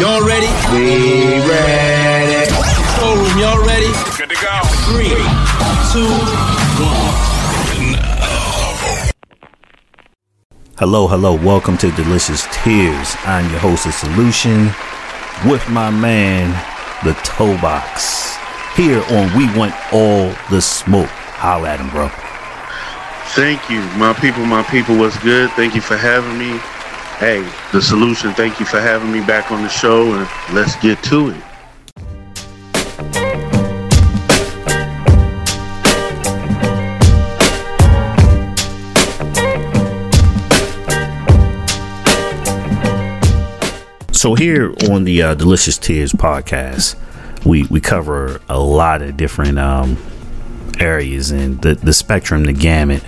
Y'all ready? We ready. Showroom, y'all ready? Good to go. Three, two, one. Hello, hello, welcome to Delicious Tears. I'm your host of Solution with my man, the Toe Box. Here on We Want All the Smoke. Holla at him, bro. Thank you, my people. My people, what's good? Thank you for having me. Hey, the solution. Thank you for having me back on the show, and let's get to it. So here on the uh, Delicious Tears podcast, we we cover a lot of different um, areas and the the spectrum, the gamut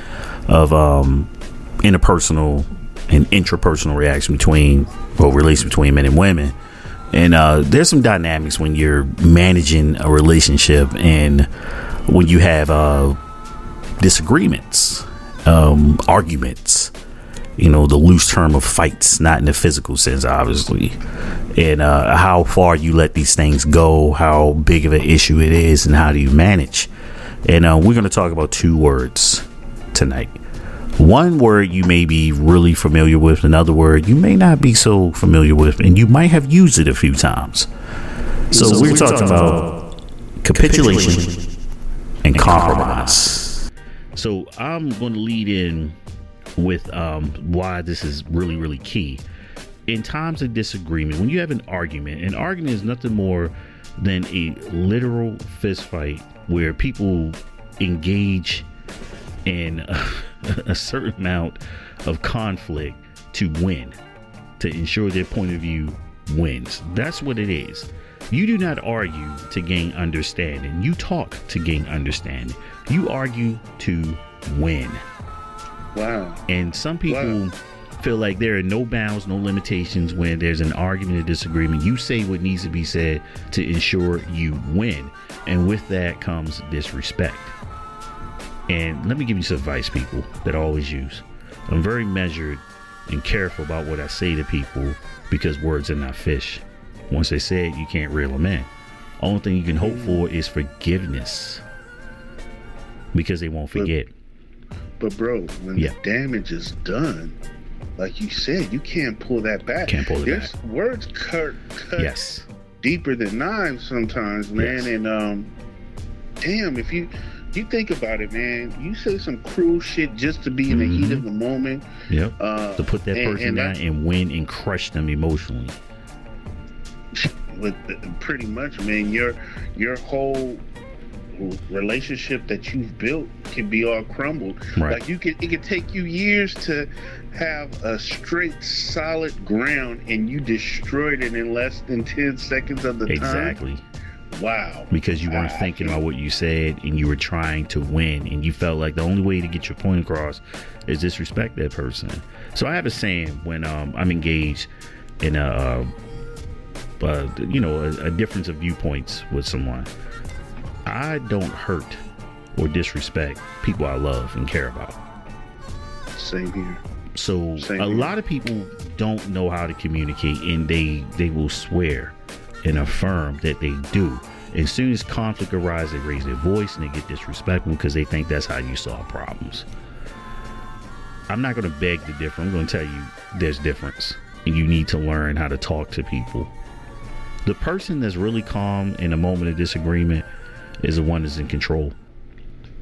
of um, interpersonal and intrapersonal reaction between well, relations between men and women. And uh, there's some dynamics when you're managing a relationship and when you have uh, disagreements, um, arguments you know the loose term of fights not in the physical sense obviously. And uh, how far you let these things go how big of an issue it is and how do you manage? And uh, we're going to talk about two words tonight one word you may be really familiar with another word you may not be so familiar with and you might have used it a few times. So, so we're, we're, talking, about, about capitulation, capitulation and compromise. so i'm going to lead in with um, why this is really, really key. In times of disagreement, when you have an argument, an argument is nothing more than a literal fist fight where people engage in a, a certain amount of conflict to win, to ensure their point of view wins. That's what it is. You do not argue to gain understanding. You talk to gain understanding. You argue to win. Wow. And some people wow. feel like there are no bounds, no limitations when there's an argument or disagreement. You say what needs to be said to ensure you win. And with that comes disrespect. And let me give you some advice, people, that I always use. I'm very measured and careful about what I say to people because words are not fish. Once they say it, you can't reel them in. Only thing you can hope for is forgiveness because they won't forget. But bro, when yeah. the damage is done, like you said, you can't pull that back. Can't pull it There's back. Words cut, cut yes. deeper than knives sometimes, man. Yes. And um, damn, if you you think about it, man, you say some cruel shit just to be in the mm-hmm. heat of the moment. Yep. Uh, to put that and, person and down and win and crush them emotionally. With pretty much, man, your your whole relationship that you've built can be all crumbled. Right. Like you can, it can take you years to have a straight, solid ground, and you destroyed it in less than ten seconds of the exactly. time. Exactly. Wow. Because you weren't thinking about what you said, and you were trying to win, and you felt like the only way to get your point across is disrespect that person. So I have a saying when um, I'm engaged in a. Uh, uh, you know, a, a difference of viewpoints with someone. I don't hurt or disrespect people I love and care about. Same here. So Same a here. lot of people don't know how to communicate and they they will swear and affirm that they do. As soon as conflict arises, they raise their voice and they get disrespectful because they think that's how you solve problems. I'm not going to beg to differ. I'm going to tell you there's difference, and you need to learn how to talk to people. The person that's really calm in a moment of disagreement is the one that's in control.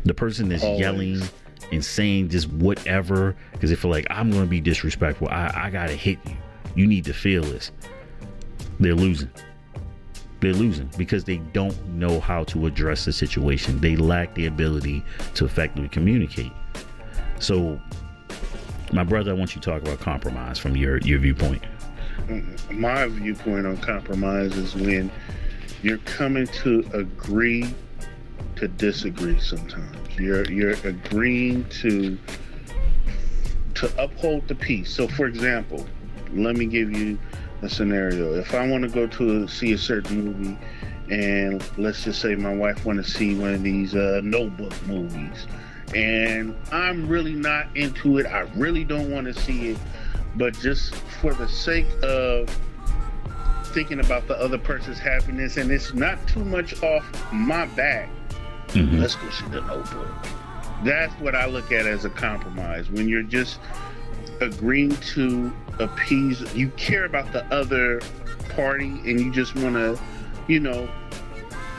The person that's Always. yelling and saying just whatever because they feel like I'm going to be disrespectful. I, I got to hit you. You need to feel this. They're losing. They're losing because they don't know how to address the situation. They lack the ability to effectively communicate. So, my brother, I want you to talk about compromise from your, your viewpoint. Mm-hmm. My viewpoint on compromise is when you're coming to agree to disagree sometimes. You're you're agreeing to to uphold the peace. So for example, let me give you a scenario. If I want to go to see a certain movie and let's just say my wife want to see one of these uh, notebook movies and I'm really not into it. I really don't want to see it, but just for the sake of thinking about the other person's happiness and it's not too much off my back. Mhm. Let's go see the notebook. That's what I look at as a compromise. When you're just agreeing to appease, you care about the other party and you just want to, you know,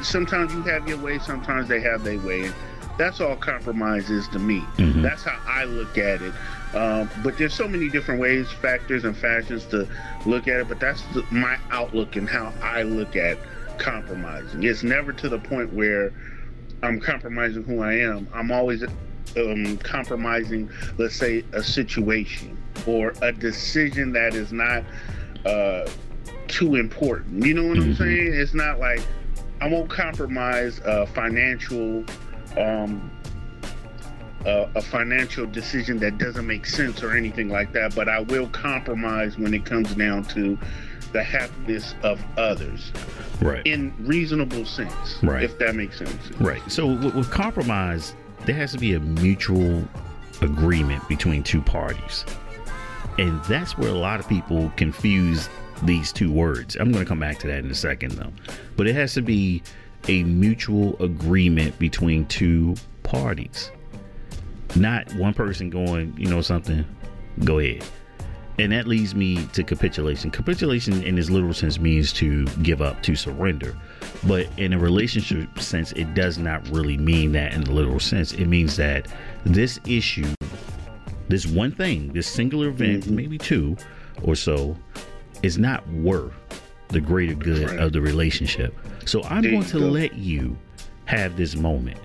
sometimes you have your way, sometimes they have their way. And that's all compromise is to me. Mhm. That's how I look at it. Um, but there's so many different ways, factors, and fashions to look at it. But that's the, my outlook and how I look at compromising. It's never to the point where I'm compromising who I am. I'm always um, compromising, let's say, a situation or a decision that is not uh, too important. You know what I'm Mhm. saying? It's not like I won't compromise a financial. Um, a, a financial decision that doesn't make sense or anything like that, but I will compromise when it comes down to the happiness of others Right. in reasonable sense, Right. if that makes sense. Right. So with, with compromise, there has to be a mutual agreement between two parties. And that's where a lot of people confuse these two words. I'm going to come back to that in a second, though. But it has to be a mutual agreement between two parties, not one person going, you know, something, go ahead. And that leads me to capitulation. Capitulation, in its literal sense, means to give up, to surrender. But in a relationship sense, it does not really mean that in the literal sense. It means that this issue, this one thing, this singular event, Mhm. maybe two or so, is not worth the greater good Right. of the relationship. So I'm There going to go. let you have this moment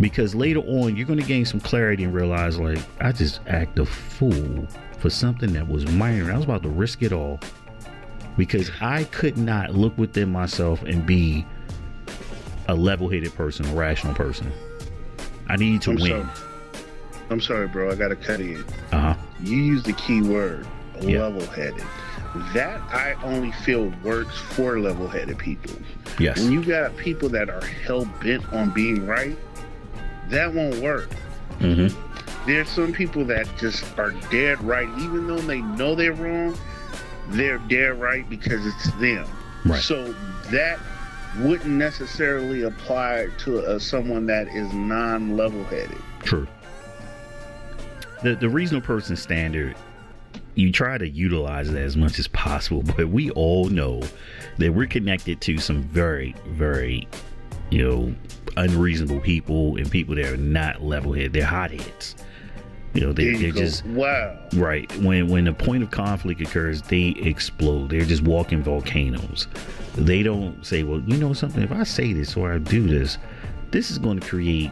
because later on you're going to gain some clarity and realize like I just act a fool for something that was minor. I was about to risk it all because I could not look within myself and be a level-headed person, a rational person. I need to I'm win. sorry. I'm sorry, bro. I gotta cut in. Uh huh. You use the key word, Yeah. level-headed. That I only feel works for level-headed people. Yes. When you got people that are hell bent on being right, that won't work. Mm-hmm. There's some people that just are dead right, even though they know they're wrong. They're dead right because it's them. Right. So that wouldn't necessarily apply to uh, someone that is non-level-headed. True. The the reasonable person standard, you try to utilize it as much as possible, but we all know that we're connected to some very, very, you know, unreasonable people and people that are not level headed. They're hotheads. You know, they, they're just wow. Right. When when a point of conflict occurs, they explode. They're just walking volcanoes. They don't say, "Well, you know something. If I say this or I do this, this is going to create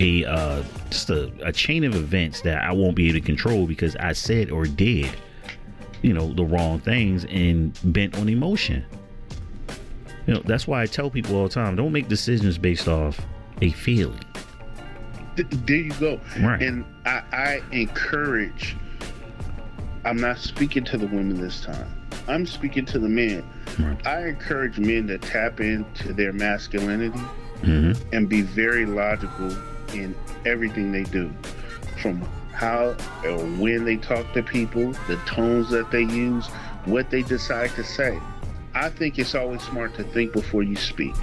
a uh, just a, a chain of events that I won't be able to control because I said or did, you know, the wrong things and bent on emotion." You know, that's why I tell people all the time: don't make decisions based off a feeling. Th- there you go. Right. And I, I encourage. I'm not speaking to the women this time. I'm speaking to the men. Right. I encourage men to tap into their masculinity Mm-hmm. and be very logical in everything they do. From how or when they talk to people, the tones that they use, what they decide to say. I think it's always smart to think before you speak.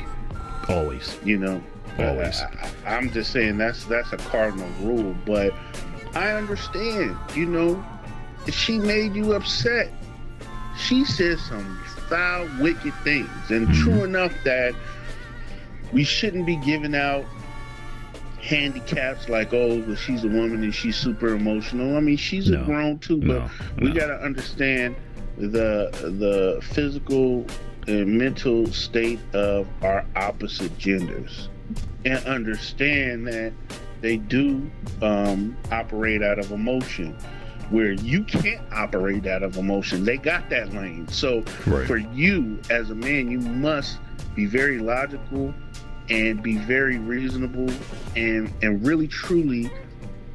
Always. You know, Always. I, I'm just saying that's that's a cardinal rule, but I understand. You know, she made you upset, she said some foul, wicked things, and Mhm. true enough that we shouldn't be giving out handicaps like, oh, well, she's a woman and she's super emotional. I mean, she's No. a grown too, but No. we no. got to understand the the physical and mental state of our opposite genders and understand that they do um, operate out of emotion. Where you can't operate out of emotion they got that lane. So Right. for you as a man you must be very logical and be very reasonable and and really truly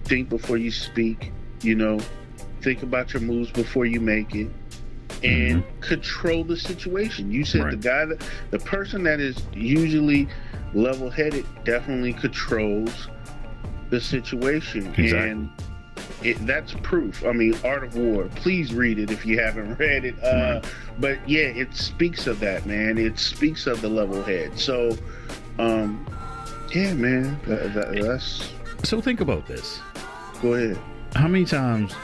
think before you speak you know think about your moves before you make it and control the situation you said the guy that the person that is usually level-headed definitely controls the situation Exactly. and it, that's proof. I mean, Art of War. Please read it if you haven't read it. Uh, But yeah, it speaks of that, man. It speaks of the level head. So, um, yeah, man, that, that, that's. So think about this. Go ahead. How many times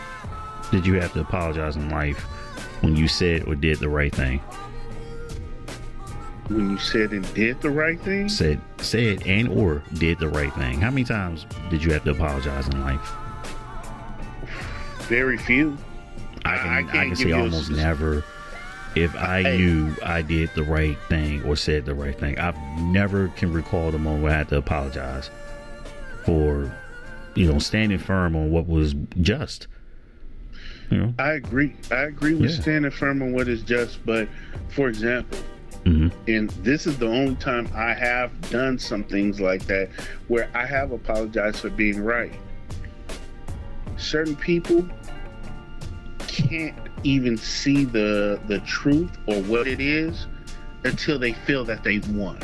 did you have to apologize in life when you said or did the right thing? When you said and did the right thing, Said, said, and or did the right thing. How many times did you have to apologize in life? very few. I can, I I, can say you a almost never. If I Hey. knew I did the right thing or said the right thing, I never can recall the moment where I had to apologize for, you know, standing firm on what was just. You know, I agree. I agree with Yeah. standing firm on what is just. But for example, hmm and this is the only time I have done some things like that where I have apologized for being right. Certain people can't even see the the truth or what it is until they feel that they've won.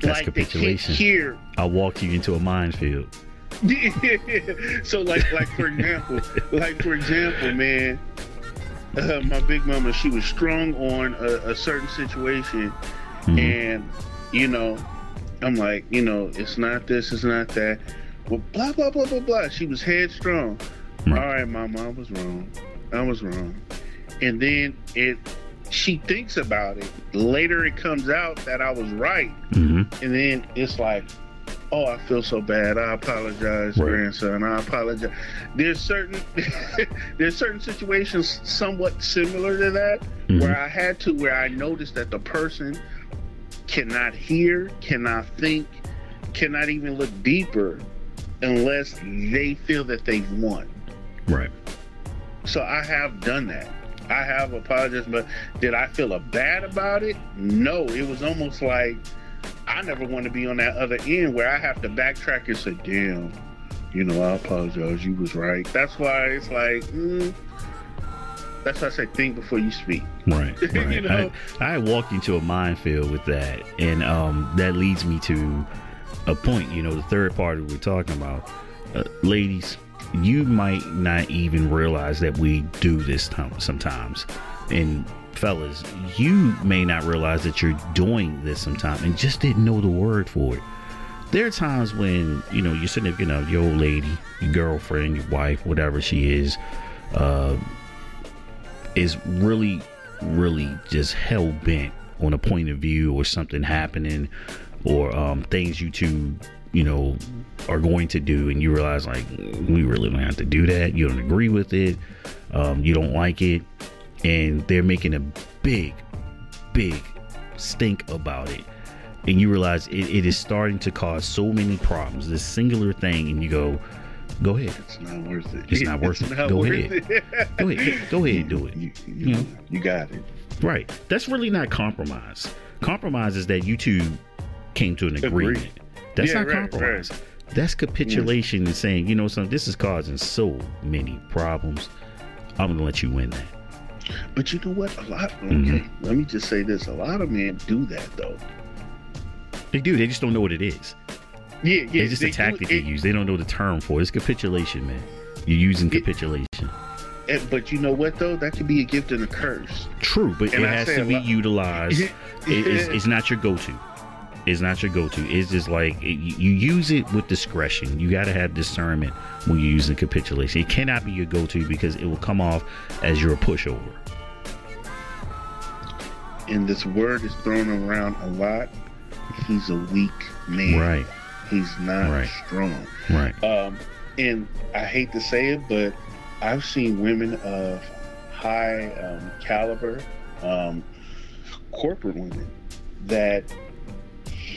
That's like they can't capitulation. hear I walk you into a minefield. so like like for example like for example man uh, my big mama she was strong on a, a certain situation Mhm. and you know i'm like you know it's not this it's not that. Well blah blah blah blah blah. She was headstrong Right. all right mama i was wrong. I was wrong. And then it she thinks about it. Later it comes out that i was right. Hmm and then it's like, oh, I feel so bad. I apologize, Right. grandson. I apologize. There's certain there's certain situations somewhat similar to that Mhm. where I had to where I noticed that the person cannot hear, cannot think, cannot even look deeper unless they feel that they've won. Right. So I have done that. I have apologized, but did I feel a bad about it? No. It was almost like I never want to be on that other end where I have to backtrack and say, "Damn, you know, I apologize. You was right." That's why it's like, mm, that's why I say think before you speak. Right. You know? I, I walked into a minefield with that, and um, that leads me to a point. You know, the third party we're talking about, uh, ladies. You might not even realize that we do this time sometimes, and fellas, you may not realize that you're doing this sometimes and just didn't know the word for it. There are times when you know you're sitting you know, your old lady, your girlfriend, your wife, whatever she is, uh, is really, really just hell bent on a point of view or something happening or um, things you two, you know, are going to do, and you realize like we really don't have to do that. You don't agree with it. Um, you don't like it, and they're making a big, big stink about it. And you realize it, it is starting to cause so many problems. This singular thing, and you go, go ahead. It's not worth it. It's not worth it. Go ahead. Go ahead. Go ahead and do it. You, you, You know? you got it. Right. That's really not compromise. Compromise is that you two came to an Agree. agreement. That's Yeah, not right, compromise. That's capitulation and saying, you know something, this is causing so many problems. I'm gonna let you win that. But you know what? A lot. Okay, Mhm. let me just say this: a lot of men do that though. They do, they just don't know what it is. Yeah, yeah. it's just a tactic it- they use. They don't know the term for it. It's capitulation, man. You're using capitulation. And- but you know what though? That could be a gift and a curse. True, but And it I has to be lot- utilized. it, it's, it's not your go-to. It's not your go-to. It's just like it, you you use it with discretion. You got to have discernment when you're using capitulation. It cannot be your go-to because it will come off as you're a pushover. And this word is thrown around a lot. He's a weak man. Right, He's not Right. strong. right. Um, and I hate to say it, but I've seen women of high um, caliber, um, corporate women, that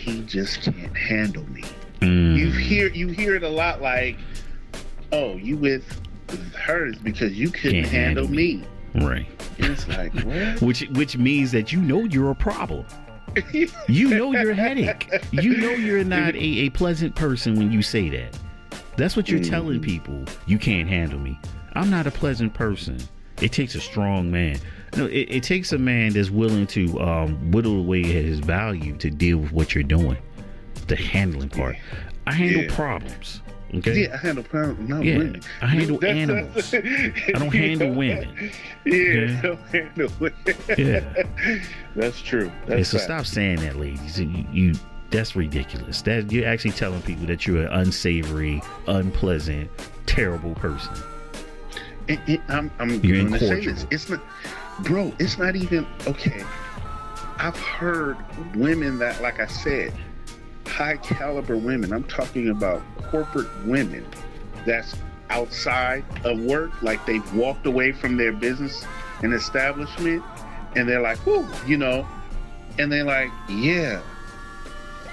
he just can't handle me. Mm, You hear you hear it a lot, like, "Oh, you with hers because you couldn't Can't handle, handle me." right. And it's like, what? Which which means that you know you're a problem. You know you're a headache. You know you're not a, a pleasant person when you say that. That's what you're Mhm. telling people. You can't handle me. I'm not a pleasant person. It takes a strong man. No, it, it takes a man that's willing to um, whittle away his value to deal with what you're doing. The handling part. I handle Yeah. problems. Okay. Yeah, I handle problems, not Yeah, women. I handle That's- animals. that's- I don't handle women. Yeah, Okay. I don't handle women. Yeah. That's true. Yeah, so stop saying that, ladies. You, you that's ridiculous. That you're actually telling people that you're an unsavory, unpleasant, terrible person. And- and I'm, I'm going to say this. It's not, bro. It's not even okay. I've heard women that, like I said, high caliber women. I'm talking about corporate women that's outside of work, like they've walked away from their business and establishment, and they're like, "Whoo," you know, and they're like, "Yeah,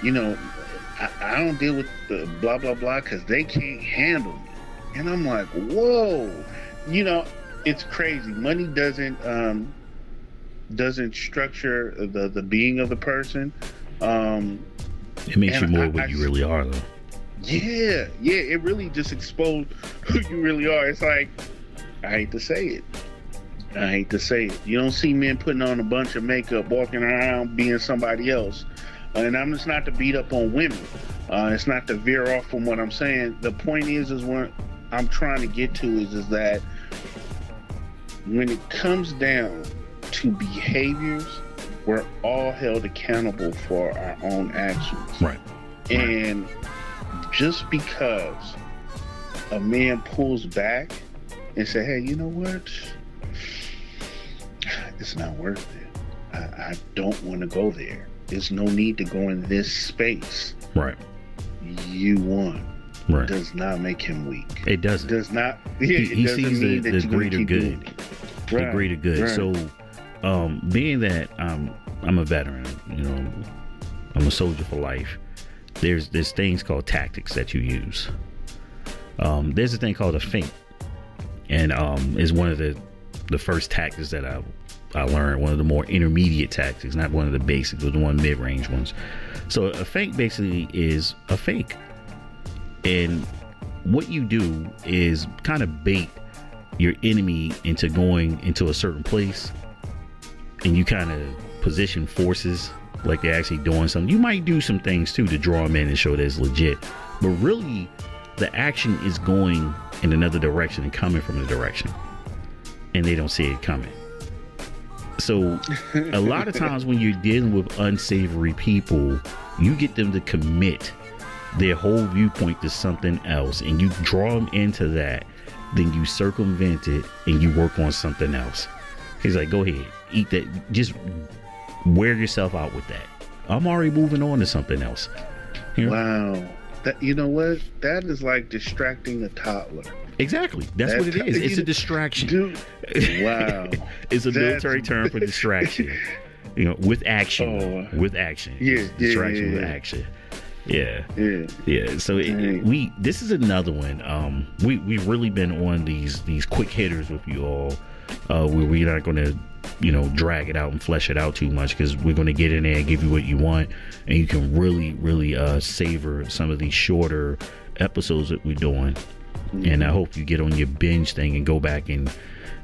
you know, I, I don't deal with the blah blah blah because they can't handle me," and I'm like, "Whoa." You know, it's crazy. Money doesn't um, doesn't structure the the being of the person. Um, It makes you more I- what I- you really are, though. yeah, yeah, it really just exposed who you really are. It's like I hate to say it. I hate to say it. You don't see men putting on a bunch of makeup, walking around being somebody else. And I'm just not to beat up on women. Uh, it's not to veer off from what I'm saying. The point is, is what I'm trying to get to is, is that when it comes down to behaviors, we're all held accountable for our own actions. Right. And just because a man pulls back and say, "Hey, you know what? It's not worth it. I, I don't want to go there. There's no need to go in this space." Right. You won. Right. Does not make him weak. It doesn't. Does not. Yeah, He- it he doesn't sees the- mean that the greater good. It. the greater good. right. So, um, being that I'm I'm a veteran, you know, I'm a soldier for life. There's there's things called tactics that you use. Um, there's a thing called a feint, and um, is one of the the first tactics that I I learned. One of the more intermediate tactics, not one of the basics, but the one mid range ones. So a feint basically is a fake, and what you do is kind of bait your enemy into going into a certain place and you kind of position forces like they're actually doing something. You might do some things too to draw them in and show that it's legit, but really the action is going in another direction and coming from a direction, and they don't see it coming. So, a lot of times when you're dealing with unsavory people, you get them to commit their whole viewpoint to something else, and you draw them into that. Then you circumvent it and you work on something else. He's like, go ahead, eat that. Just wear yourself out with that. I'm already moving on to something else. You know? Wow. That you know what? That is like distracting a toddler. Exactly. That's That- what it is. It's a distraction. Dude. Wow. it's a That's- military term for distraction. You know, with action. Oh. with action. Yeah, yeah, distraction yeah, with action. Yeah. Yeah. Yeah, so it, Right. we this is another one. Um, we we've really been on these these quick hitters with you all. Uh, where we're not going to, you know, drag it out and flesh it out too much because we're going to get in there and give you what you want, and you can really really uh, savor some of these shorter episodes that we're doing. And I hope you get on your binge thing and go back and,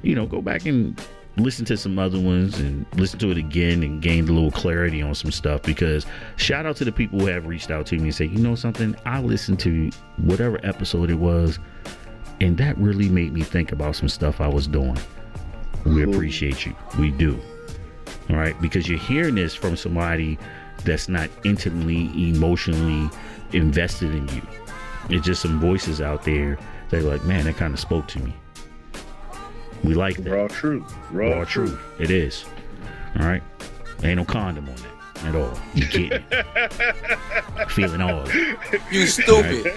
you know, go back and listen to some other ones and listen to it again and gain a little clarity on some stuff because shout out to the people who have reached out to me and say you know something? I listened to whatever episode it was and that really made me think about some stuff i was doing. We appreciate you. We do. All right? Because you're hearing this from somebody that's not intimately emotionally invested in you. It's just some voices out there they're like man that kind of spoke to me we like that Raw truth. Raw, Raw truth. truth. It is. All right. Ain't no condom on that at all. You kidding? Feeling all. You stupid.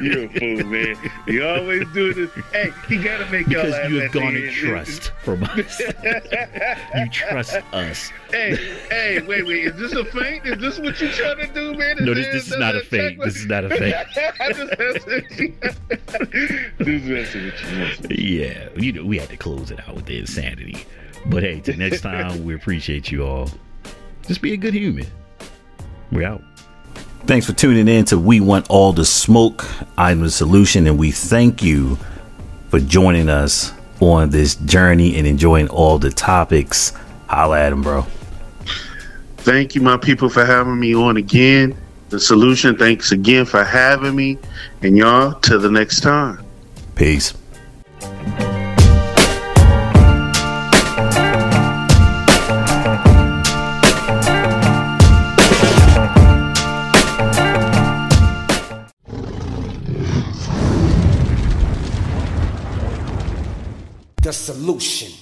You're a fool, man. You always do this. Hey, he gotta make y'all Because you have the garnered trust from us. you trust us. Hey, hey, wait, wait. Is this a feint? Is this what you're trying to do, man? No, this, this is not a fake. This is not a fake. I just messing with you. Just messing with you. messing with you. Yeah, you know, we had to close it out with the insanity. But hey, till next time, we appreciate you all. Just be a good human. We out. Thanks for tuning in to We Want All the Smoke. I'm the solution, and we thank you for joining us on this journey and enjoying all the topics. Holla at him, bro. Thank you, my people, for having me on again. The solution. Thanks again for having me, and y'all till the next time. Peace. The solution.